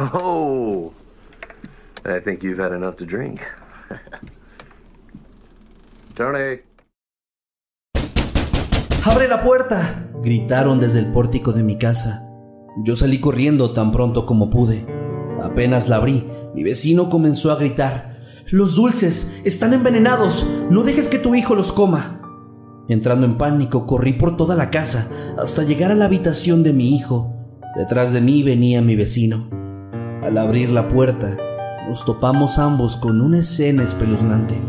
Oh, I think you've had enough to drink. Tony. ¡Abre la puerta! gritaron desde el pórtico de mi casa. Yo salí corriendo tan pronto como pude. Apenas la abrí, mi vecino comenzó a gritar. Los dulces están envenenados. No dejes que tu hijo los coma. Entrando en pánico, corrí por toda la casa hasta llegar a la habitación de mi hijo. Detrás de mí venía mi vecino. Al abrir la puerta, nos topamos ambos con una escena espeluznante.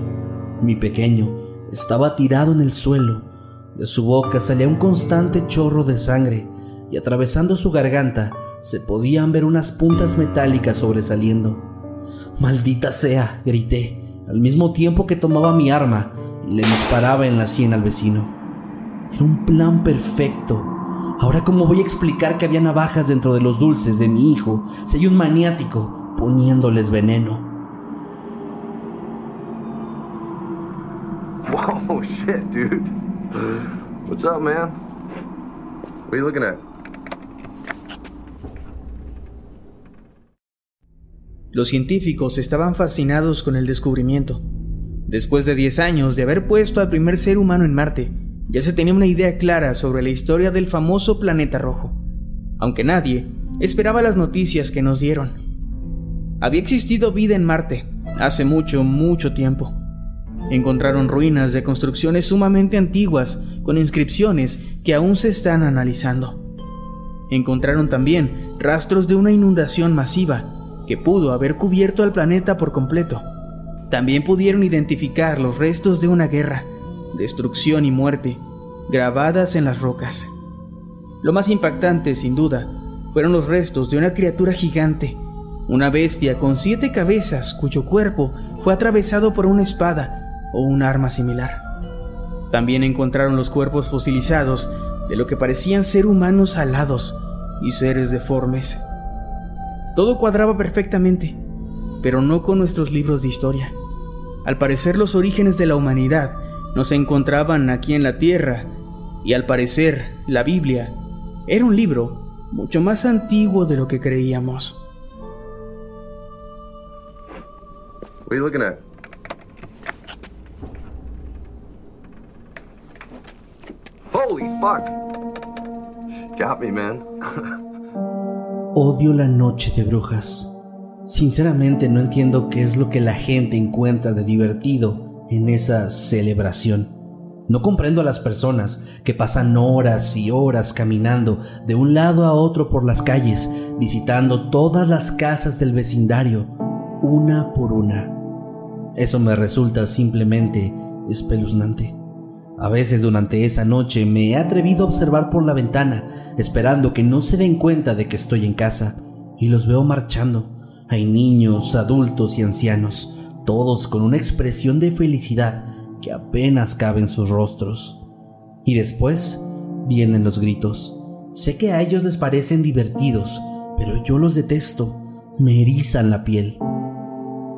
Mi pequeño estaba tirado en el suelo. De su boca salía un constante chorro de sangre y atravesando su garganta se podían ver unas puntas metálicas sobresaliendo. Maldita sea, grité, al mismo tiempo que tomaba mi arma y le disparaba en la sien al vecino. Era un plan perfecto Ahora, ¿cómo voy a explicar que había navajas dentro de los dulces de mi hijo si hay un maniático poniéndoles veneno? Whoa, shit, dude. What's up, man? What are you looking at? Los científicos estaban fascinados con el descubrimiento. Después de 10 años de haber puesto al primer ser humano en Marte, ya se tenía una idea clara sobre la historia del famoso planeta rojo, aunque nadie esperaba las noticias que nos dieron. Había existido vida en Marte hace mucho, mucho tiempo. Encontraron ruinas de construcciones sumamente antiguas con inscripciones que aún se están analizando. Encontraron también rastros de una inundación masiva que pudo haber cubierto al planeta por completo. También pudieron identificar los restos de una guerra destrucción y muerte, grabadas en las rocas. Lo más impactante, sin duda, fueron los restos de una criatura gigante, una bestia con siete cabezas cuyo cuerpo fue atravesado por una espada o un arma similar. También encontraron los cuerpos fosilizados de lo que parecían ser humanos alados y seres deformes. Todo cuadraba perfectamente, pero no con nuestros libros de historia. Al parecer los orígenes de la humanidad no se encontraban aquí en la tierra, y al parecer la Biblia era un libro mucho más antiguo de lo que creíamos. What are you looking at? Holy fuck! Got me, man. Odio la noche de brujas. Sinceramente no entiendo qué es lo que la gente encuentra de divertido en esa celebración. No comprendo a las personas que pasan horas y horas caminando de un lado a otro por las calles, visitando todas las casas del vecindario, una por una. Eso me resulta simplemente espeluznante. A veces durante esa noche me he atrevido a observar por la ventana, esperando que no se den cuenta de que estoy en casa, y los veo marchando. Hay niños, adultos y ancianos, todos con una expresión de felicidad que apenas cabe en sus rostros. Y después vienen los gritos. Sé que a ellos les parecen divertidos, pero yo los detesto, me erizan la piel.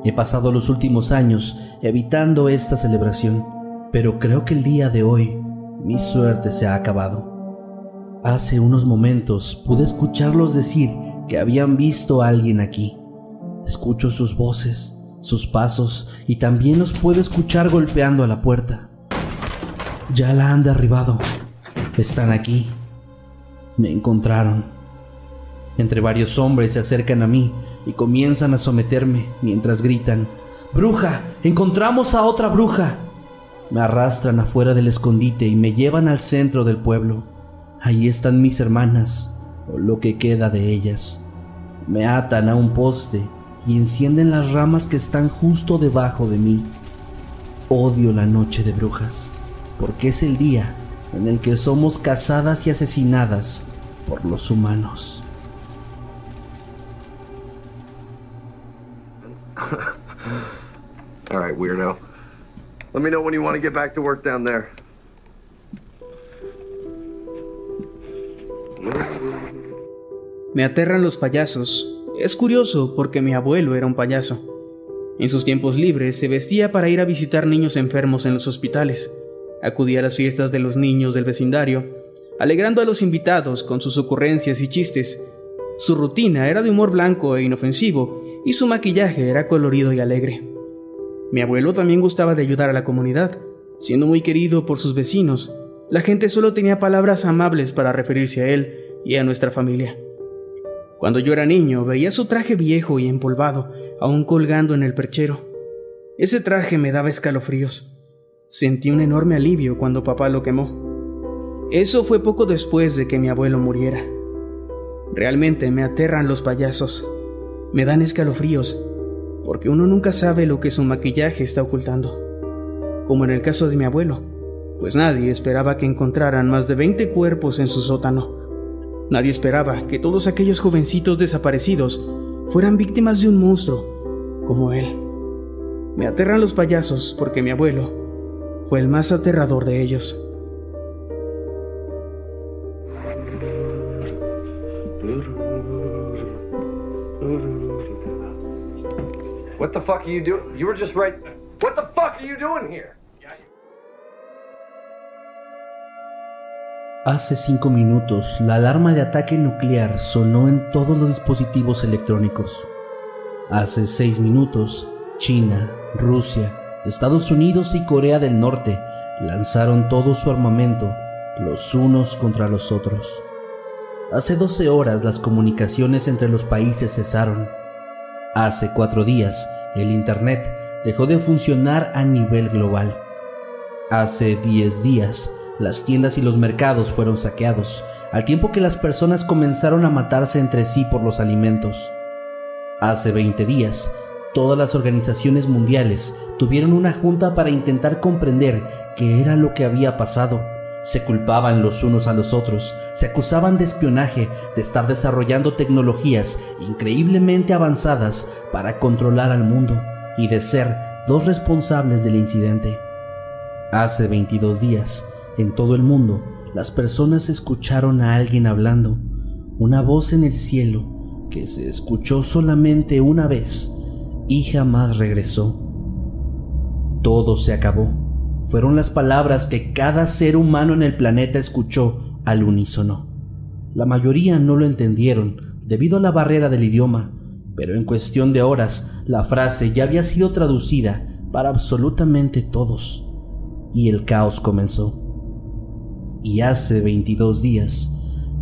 He pasado los últimos años evitando esta celebración, pero creo que el día de hoy mi suerte se ha acabado. Hace unos momentos pude escucharlos decir que habían visto a alguien aquí. Escucho sus voces, sus pasos y también los puedo escuchar golpeando a la puerta. Ya la han derribado. Están aquí. Me encontraron. Entre varios hombres se acercan a mí y comienzan a someterme mientras gritan, ¡Bruja! ¡Encontramos a otra bruja! Me arrastran afuera del escondite y me llevan al centro del pueblo. Ahí están mis hermanas, o lo que queda de ellas. Me atan a un poste y encienden las ramas que están justo debajo de mí. Odio la noche de brujas, porque es el día en el que somos cazadas y asesinadas por los humanos. All right, weirdo. Let me know when you want to get back to work down there. Me aterran los payasos. Es curioso porque mi abuelo era un payaso. En sus tiempos libres se vestía para ir a visitar niños enfermos en los hospitales. Acudía a las fiestas de los niños del vecindario, alegrando a los invitados con sus ocurrencias y chistes. Su rutina era de humor blanco e inofensivo y su maquillaje era colorido y alegre. Mi abuelo también gustaba de ayudar a la comunidad, siendo muy querido por sus vecinos. La gente solo tenía palabras amables para referirse a él y a nuestra familia. Cuando yo era niño veía su traje viejo y empolvado, aún colgando en el perchero. Ese traje me daba escalofríos. Sentí un enorme alivio cuando papá lo quemó. Eso fue poco después de que mi abuelo muriera. Realmente me aterran los payasos. Me dan escalofríos, porque uno nunca sabe lo que su maquillaje está ocultando. Como en el caso de mi abuelo, pues nadie esperaba que encontraran más de 20 cuerpos en su sótano Nadie esperaba que todos aquellos jovencitos desaparecidos fueran víctimas de un monstruo como él. Me aterran los payasos porque mi abuelo fue el más aterrador de ellos. What the fuck you doing? You were just right. What the fuck are you doing here? Hace cinco minutos, la alarma de ataque nuclear sonó en todos los dispositivos electrónicos. Hace seis minutos, China, Rusia, Estados Unidos y Corea del Norte lanzaron todo su armamento, los unos contra los otros. Hace 12 horas las comunicaciones entre los países cesaron. Hace cuatro días, el Internet dejó de funcionar a nivel global. Hace 10 días, las tiendas y los mercados fueron saqueados, al tiempo que las personas comenzaron a matarse entre sí por los alimentos. Hace 20 días, todas las organizaciones mundiales tuvieron una junta para intentar comprender qué era lo que había pasado. Se culpaban los unos a los otros, se acusaban de espionaje, de estar desarrollando tecnologías increíblemente avanzadas para controlar al mundo y de ser dos responsables del incidente. Hace 22 días, en todo el mundo, las personas escucharon a alguien hablando, una voz en el cielo que se escuchó solamente una vez y jamás regresó. Todo se acabó. Fueron las palabras que cada ser humano en el planeta escuchó al unísono. La mayoría no lo entendieron debido a la barrera del idioma, pero en cuestión de horas la frase ya había sido traducida para absolutamente todos y el caos comenzó y hace 22 días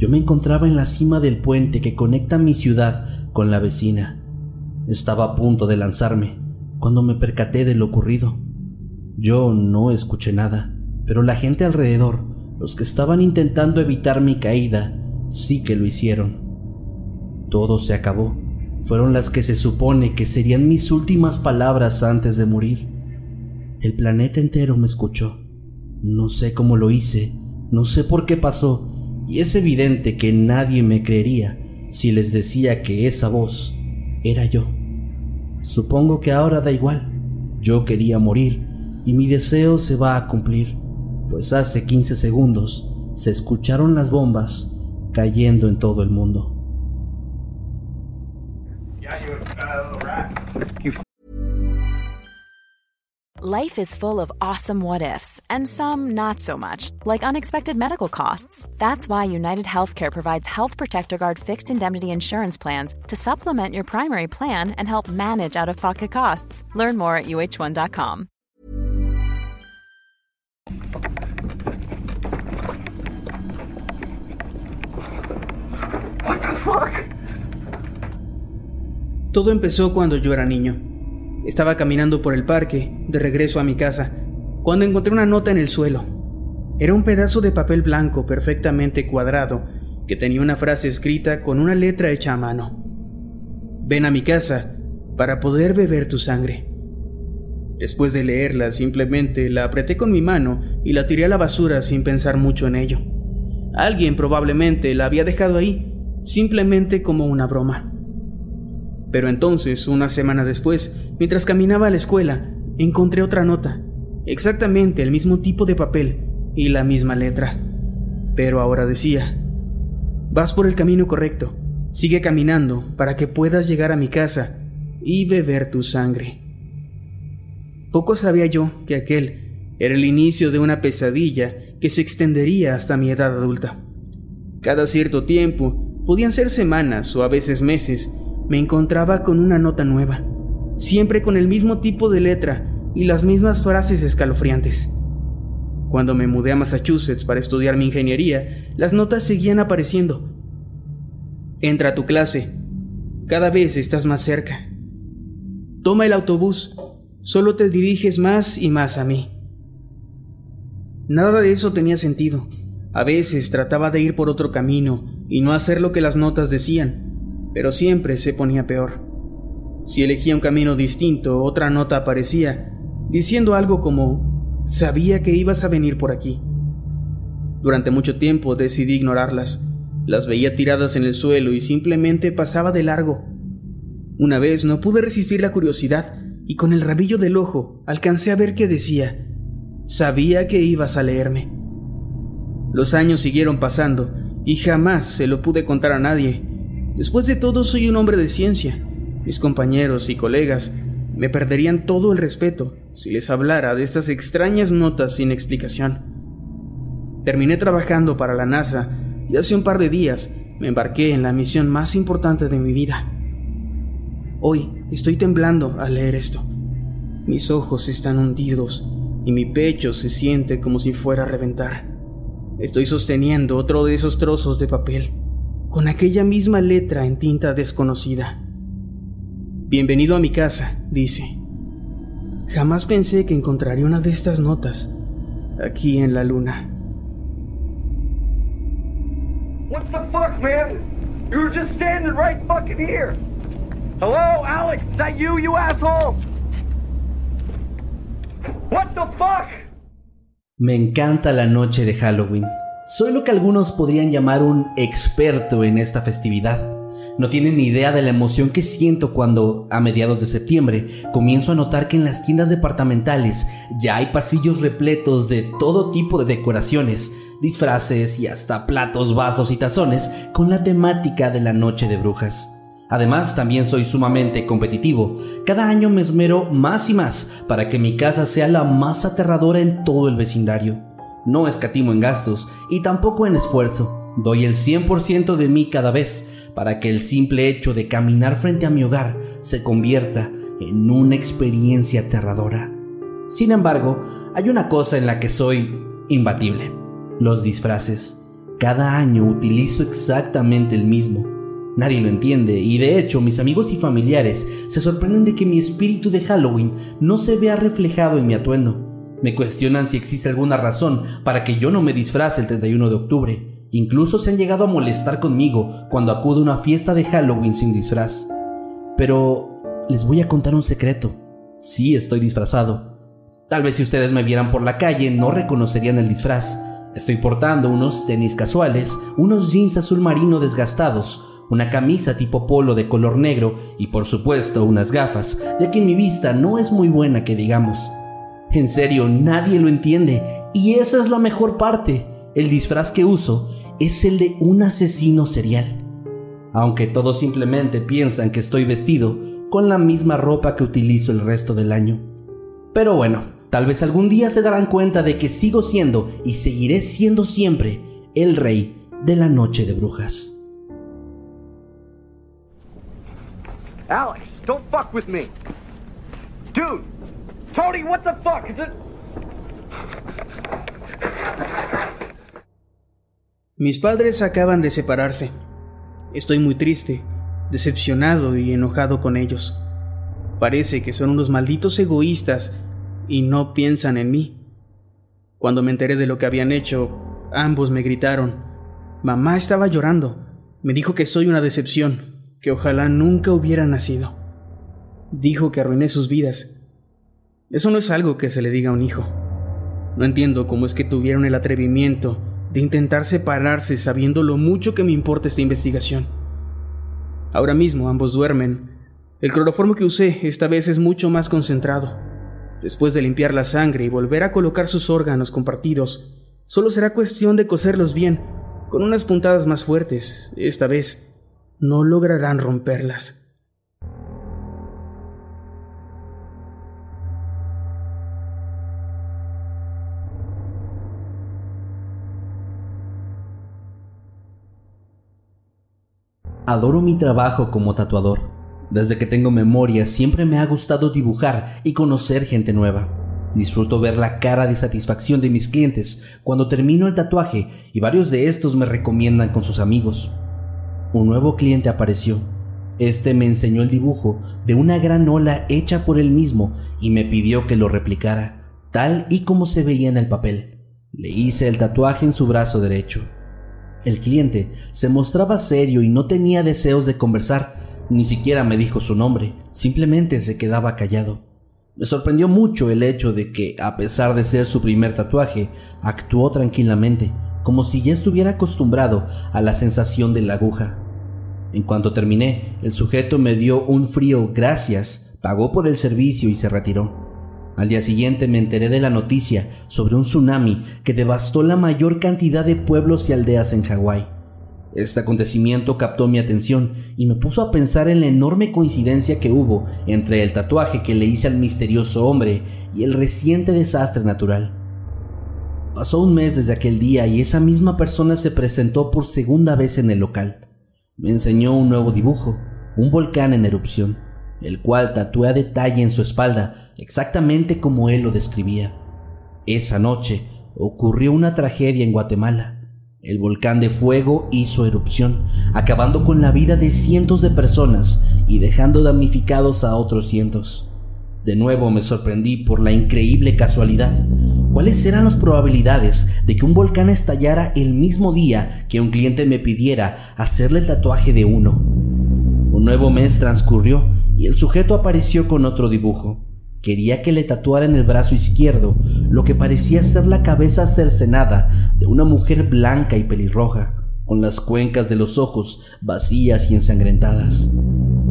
yo me encontraba en la cima del puente que conecta mi ciudad con la vecina. Estaba a punto de lanzarme cuando me percaté de lo ocurrido. Yo no escuché nada, pero la gente alrededor, los que estaban intentando evitar mi caída, sí que lo hicieron. Todo se acabó. Fueron las que se supone que serían mis últimas palabras antes de morir. El planeta entero me escuchó. No sé cómo lo hice, no sé por qué pasó, y es evidente que nadie me creería si les decía que esa voz era yo. Supongo que ahora da igual. Yo quería morir y mi deseo se va a cumplir, pues hace 15 segundos se escucharon las bombas cayendo en todo el mundo. Life is full of awesome what ifs, and some not so much, like unexpected medical costs. That's why United Healthcare provides Health Protector Guard fixed indemnity insurance plans to supplement your primary plan and help manage out of pocket costs. Learn more at uh1.com. What the fuck? Todo empezó cuando yo era niño. Estaba caminando por el parque, de regreso a mi casa, cuando encontré una nota en el suelo. Era un pedazo de papel blanco perfectamente cuadrado que tenía una frase escrita con una letra hecha a mano. Ven a mi casa para poder beber tu sangre. Después de leerla, simplemente la apreté con mi mano y la tiré a la basura sin pensar mucho en ello. Alguien probablemente la había dejado ahí, simplemente como una broma. Pero entonces, una semana después, mientras caminaba a la escuela, encontré otra nota, exactamente el mismo tipo de papel y la misma letra. Pero ahora decía, vas por el camino correcto, sigue caminando para que puedas llegar a mi casa y beber tu sangre. Poco sabía yo que aquel era el inicio de una pesadilla que se extendería hasta mi edad adulta. Cada cierto tiempo, podían ser semanas o a veces meses, me encontraba con una nota nueva, siempre con el mismo tipo de letra y las mismas frases escalofriantes. Cuando me mudé a Massachusetts para estudiar mi ingeniería, las notas seguían apareciendo. Entra a tu clase. Cada vez estás más cerca. Toma el autobús. Solo te diriges más y más a mí. Nada de eso tenía sentido. A veces trataba de ir por otro camino y no hacer lo que las notas decían, pero siempre se ponía peor. Si elegía un camino distinto, otra nota aparecía, diciendo algo como, sabía que ibas a venir por aquí. Durante mucho tiempo decidí ignorarlas. Las veía tiradas en el suelo y simplemente pasaba de largo. Una vez no pude resistir la curiosidad y con el rabillo del ojo alcancé a ver que decía, sabía que ibas a leerme. Los años siguieron pasando y jamás se lo pude contar a nadie, Después de todo, soy un hombre de ciencia. Mis compañeros y colegas me perderían todo el respeto si les hablara de estas extrañas notas sin explicación. Terminé trabajando para la NASA y hace un par de días me embarqué en la misión más importante de mi vida. Hoy estoy temblando al leer esto. Mis ojos están hundidos y mi pecho se siente como si fuera a reventar. Estoy sosteniendo otro de esos trozos de papel con aquella misma letra en tinta desconocida. Bienvenido a mi casa, dice. Jamás pensé que encontraría una de estas notas aquí en la luna. What the fuck, man? You were just standing right fucking here. Hello, Alex? Is that you, you asshole? What the fuck? Me encanta la noche de Halloween. Soy lo que algunos podrían llamar un experto en esta festividad. No tienen ni idea de la emoción que siento cuando, a mediados de septiembre, comienzo a notar que en las tiendas departamentales ya hay pasillos repletos de todo tipo de decoraciones, disfraces y hasta platos, vasos y tazones con la temática de la noche de brujas. Además, también soy sumamente competitivo. Cada año me esmero más y más para que mi casa sea la más aterradora en todo el vecindario. No escatimo en gastos y tampoco en esfuerzo. Doy el 100% de mí cada vez para que el simple hecho de caminar frente a mi hogar se convierta en una experiencia aterradora. Sin embargo, hay una cosa en la que soy imbatible. Los disfraces. Cada año utilizo exactamente el mismo. Nadie lo entiende y de hecho mis amigos y familiares se sorprenden de que mi espíritu de Halloween no se vea reflejado en mi atuendo. Me cuestionan si existe alguna razón para que yo no me disfrace el 31 de octubre. Incluso se han llegado a molestar conmigo cuando acudo a una fiesta de Halloween sin disfraz. Pero les voy a contar un secreto. Sí estoy disfrazado. Tal vez si ustedes me vieran por la calle no reconocerían el disfraz. Estoy portando unos tenis casuales, unos jeans azul marino desgastados, una camisa tipo polo de color negro y por supuesto unas gafas, ya que mi vista no es muy buena que digamos. En serio, nadie lo entiende. Y esa es la mejor parte. El disfraz que uso es el de un asesino serial. Aunque todos simplemente piensan que estoy vestido con la misma ropa que utilizo el resto del año. Pero bueno, tal vez algún día se darán cuenta de que sigo siendo y seguiré siendo siempre el rey de la noche de brujas. Alex, don't fuck with me. Dude, Tony, what the fuck? Mis padres acaban de separarse. Estoy muy triste, decepcionado y enojado con ellos. Parece que son unos malditos egoístas y no piensan en mí. Cuando me enteré de lo que habían hecho, ambos me gritaron. Mamá estaba llorando. Me dijo que soy una decepción, que ojalá nunca hubiera nacido. Dijo que arruiné sus vidas. Eso no es algo que se le diga a un hijo. No entiendo cómo es que tuvieron el atrevimiento de intentar separarse sabiendo lo mucho que me importa esta investigación. Ahora mismo ambos duermen. El cloroformo que usé esta vez es mucho más concentrado. Después de limpiar la sangre y volver a colocar sus órganos compartidos, solo será cuestión de coserlos bien, con unas puntadas más fuertes. Esta vez no lograrán romperlas. Adoro mi trabajo como tatuador. Desde que tengo memoria siempre me ha gustado dibujar y conocer gente nueva. Disfruto ver la cara de satisfacción de mis clientes cuando termino el tatuaje y varios de estos me recomiendan con sus amigos. Un nuevo cliente apareció. Este me enseñó el dibujo de una gran ola hecha por él mismo y me pidió que lo replicara, tal y como se veía en el papel. Le hice el tatuaje en su brazo derecho. El cliente se mostraba serio y no tenía deseos de conversar, ni siquiera me dijo su nombre, simplemente se quedaba callado. Me sorprendió mucho el hecho de que, a pesar de ser su primer tatuaje, actuó tranquilamente, como si ya estuviera acostumbrado a la sensación de la aguja. En cuanto terminé, el sujeto me dio un frío gracias, pagó por el servicio y se retiró. Al día siguiente me enteré de la noticia sobre un tsunami que devastó la mayor cantidad de pueblos y aldeas en Hawái. Este acontecimiento captó mi atención y me puso a pensar en la enorme coincidencia que hubo entre el tatuaje que le hice al misterioso hombre y el reciente desastre natural. Pasó un mes desde aquel día y esa misma persona se presentó por segunda vez en el local. Me enseñó un nuevo dibujo, un volcán en erupción, el cual tatué a detalle en su espalda exactamente como él lo describía. Esa noche ocurrió una tragedia en Guatemala. El volcán de fuego hizo erupción, acabando con la vida de cientos de personas y dejando damnificados a otros cientos. De nuevo me sorprendí por la increíble casualidad. ¿Cuáles eran las probabilidades de que un volcán estallara el mismo día que un cliente me pidiera hacerle el tatuaje de uno? Un nuevo mes transcurrió y el sujeto apareció con otro dibujo. Quería que le tatuara en el brazo izquierdo lo que parecía ser la cabeza cercenada de una mujer blanca y pelirroja, con las cuencas de los ojos vacías y ensangrentadas.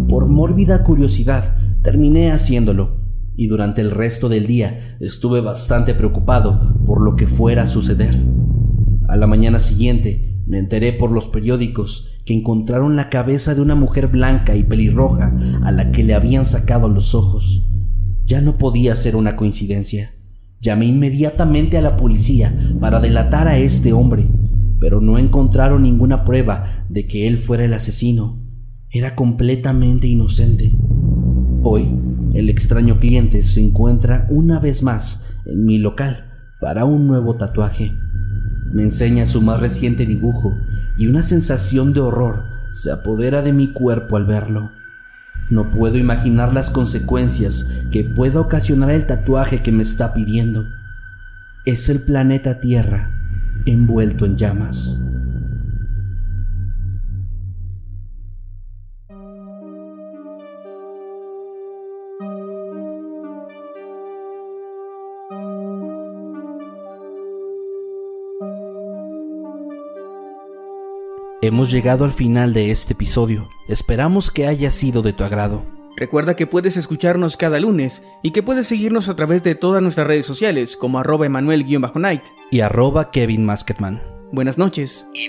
Por mórbida curiosidad, terminé haciéndolo, y durante el resto del día estuve bastante preocupado por lo que fuera a suceder. A la mañana siguiente me enteré por los periódicos que encontraron la cabeza de una mujer blanca y pelirroja a la que le habían sacado los ojos. Ya no podía ser una coincidencia. Llamé inmediatamente a la policía para delatar a este hombre, pero no encontraron ninguna prueba de que él fuera el asesino. Era completamente inocente. Hoy, el extraño cliente se encuentra una vez más en mi local para un nuevo tatuaje. Me enseña su más reciente dibujo y una sensación de horror se apodera de mi cuerpo al verlo. No puedo imaginar las consecuencias que pueda ocasionar el tatuaje que me está pidiendo. Es el planeta Tierra envuelto en llamas. Hemos llegado al final de este episodio. Esperamos que haya sido de tu agrado. Recuerda que puedes escucharnos cada lunes y que puedes seguirnos a través de todas nuestras redes sociales como arroba emanuel-night y arroba Kevin Masketman. Buenas noches y